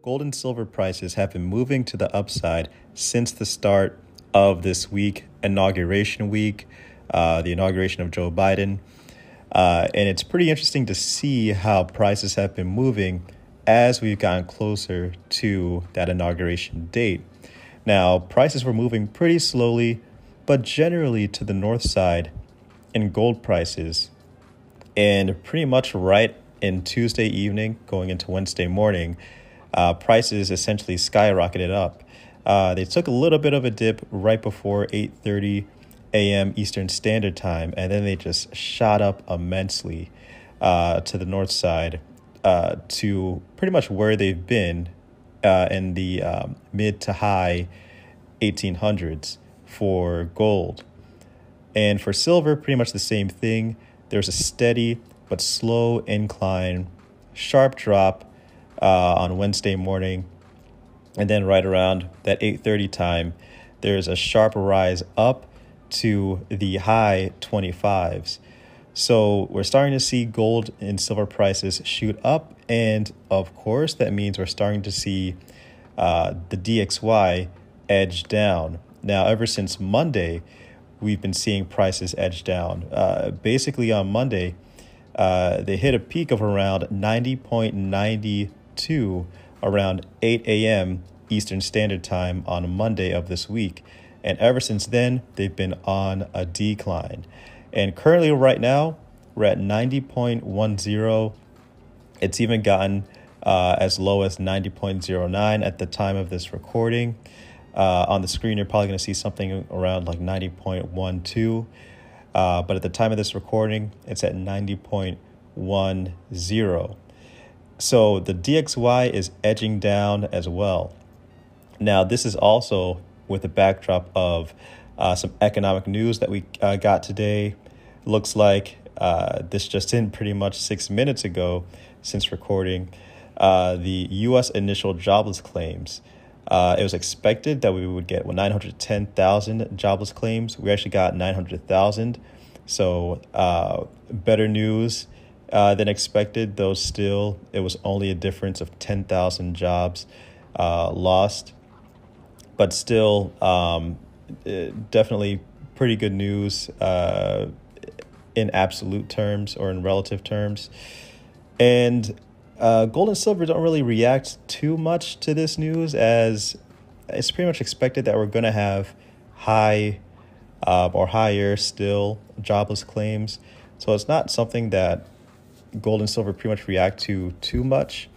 Gold and silver prices have been moving to the upside since the start of this week, inauguration week, uh, the inauguration of Joe Biden. Uh, and it's pretty interesting to see how prices have been moving as we've gotten closer to that inauguration date. Now, prices were moving pretty slowly, but generally to the north side in gold prices. And pretty much right in Tuesday evening, going into Wednesday morning, uh, prices essentially skyrocketed up. Uh, they took a little bit of a dip right before 8:30 a.m. Eastern Standard Time, and then they just shot up immensely uh, to the north side uh, to pretty much where they've been uh, in the um, mid to high 1800s for gold. And for silver, pretty much the same thing. There's a steady but slow incline, sharp drop uh, on Wednesday morning, and then right around that 8:30 time, there's a sharp rise up to the high 25s. So we're starting to see gold and silver prices shoot up, and of course that means we're starting to see uh, the DXY edge down. Now, ever since Monday, we've been seeing prices edge down. Uh, basically, on Monday, uh, they hit a peak of around 90.90 2 around 8 a.m. Eastern Standard Time on Monday of this week. And ever since then, they've been on a decline. And currently, right now, we're at 90.10. It's even gotten uh, as low as 90.09 at the time of this recording. Uh, on the screen, you're probably going to see something around like 90.12. Uh, but at the time of this recording, it's at 90.10. So the DXY is edging down as well. Now, this is also with the backdrop of uh, some economic news that we uh, got today. Looks like uh, this just in pretty much six minutes ago since recording. Uh, the U.S. initial jobless claims. Uh, it was expected that we would get 910,000 jobless claims. We actually got 900,000. So, uh, better news uh, than expected, though still it was only a difference of 10,000 jobs uh, lost. But still, um, uh, definitely pretty good news uh, in absolute terms or in relative terms. And uh, gold and silver don't really react too much to this news as it's pretty much expected that we're going to have high uh, or higher still jobless claims. So it's not something that gold and silver pretty much react to too much.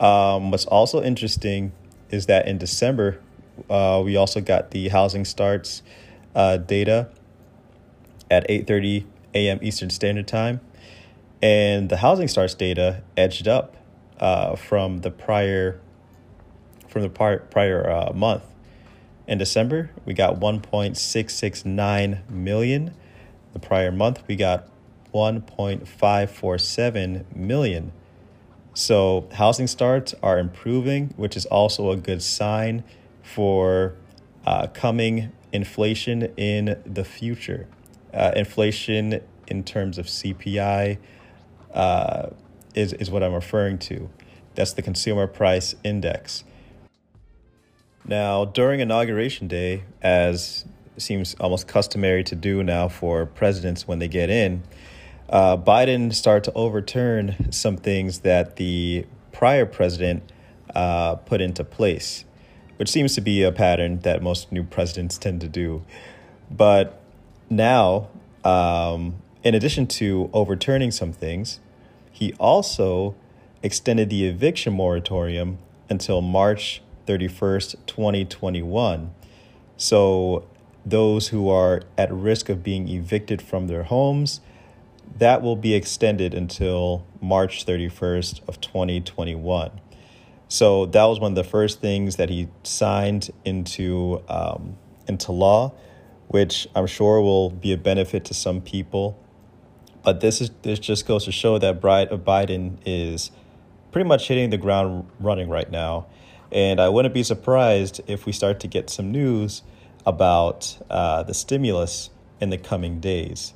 Um, what's also interesting is that in December, uh, we also got the housing starts uh, data at 8:30 a.m. Eastern Standard Time, and the housing starts data edged up uh, from the prior from the prior prior uh, month. In December, we got 1.669 million. The prior month, we got 1.547 million. So housing starts are improving, which is also a good sign for uh, coming inflation in the future. Uh, inflation in terms of CPI uh, is, is what I'm referring to. That's the Consumer Price Index. Now, during Inauguration Day, as seems almost customary to do now for presidents when they get in, uh, Biden started to overturn some things that the prior president uh, put into place, which seems to be a pattern that most new presidents tend to do. But now, um, in addition to overturning some things, he also extended the eviction moratorium until March 31st, 2021. So, those who are at risk of being evicted from their homes that will be extended until March 31st of 2021. So that was one of the first things that he signed into um, into law, which I'm sure will be a benefit to some people. But this is this just goes to show that Biden is pretty much hitting the ground running right now, and I wouldn't be surprised if we start to get some news about uh, the stimulus in the coming days.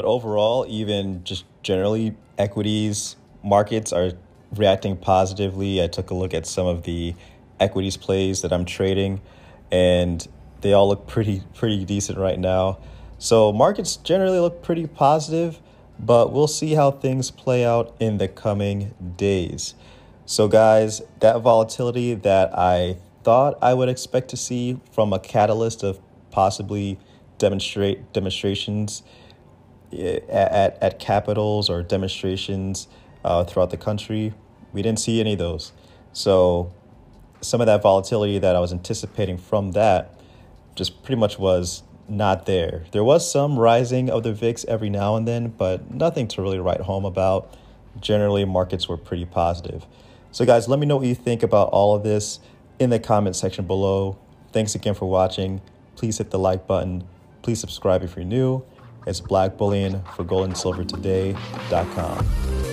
But overall, even just generally, equities markets are reacting positively. I took a look at some of the equities plays that I'm trading, and they all look pretty pretty decent right now. So markets generally look pretty positive, but we'll see how things play out in the coming days. So guys, that volatility that I thought I would expect to see from a catalyst of possibly demonstrate demonstrations at, at, capitals or demonstrations uh, throughout the country. We didn't see any of those. So some of that volatility that I was anticipating from that just pretty much was not there. There was some rising of the VIX every now and then, but nothing to really write home about. Generally, markets were pretty positive. So, guys, let me know what you think about all of this in the comment section below. Thanks again for watching. Please hit the like button. Please subscribe if you're new. It's Black for goldandsilvertoday.com.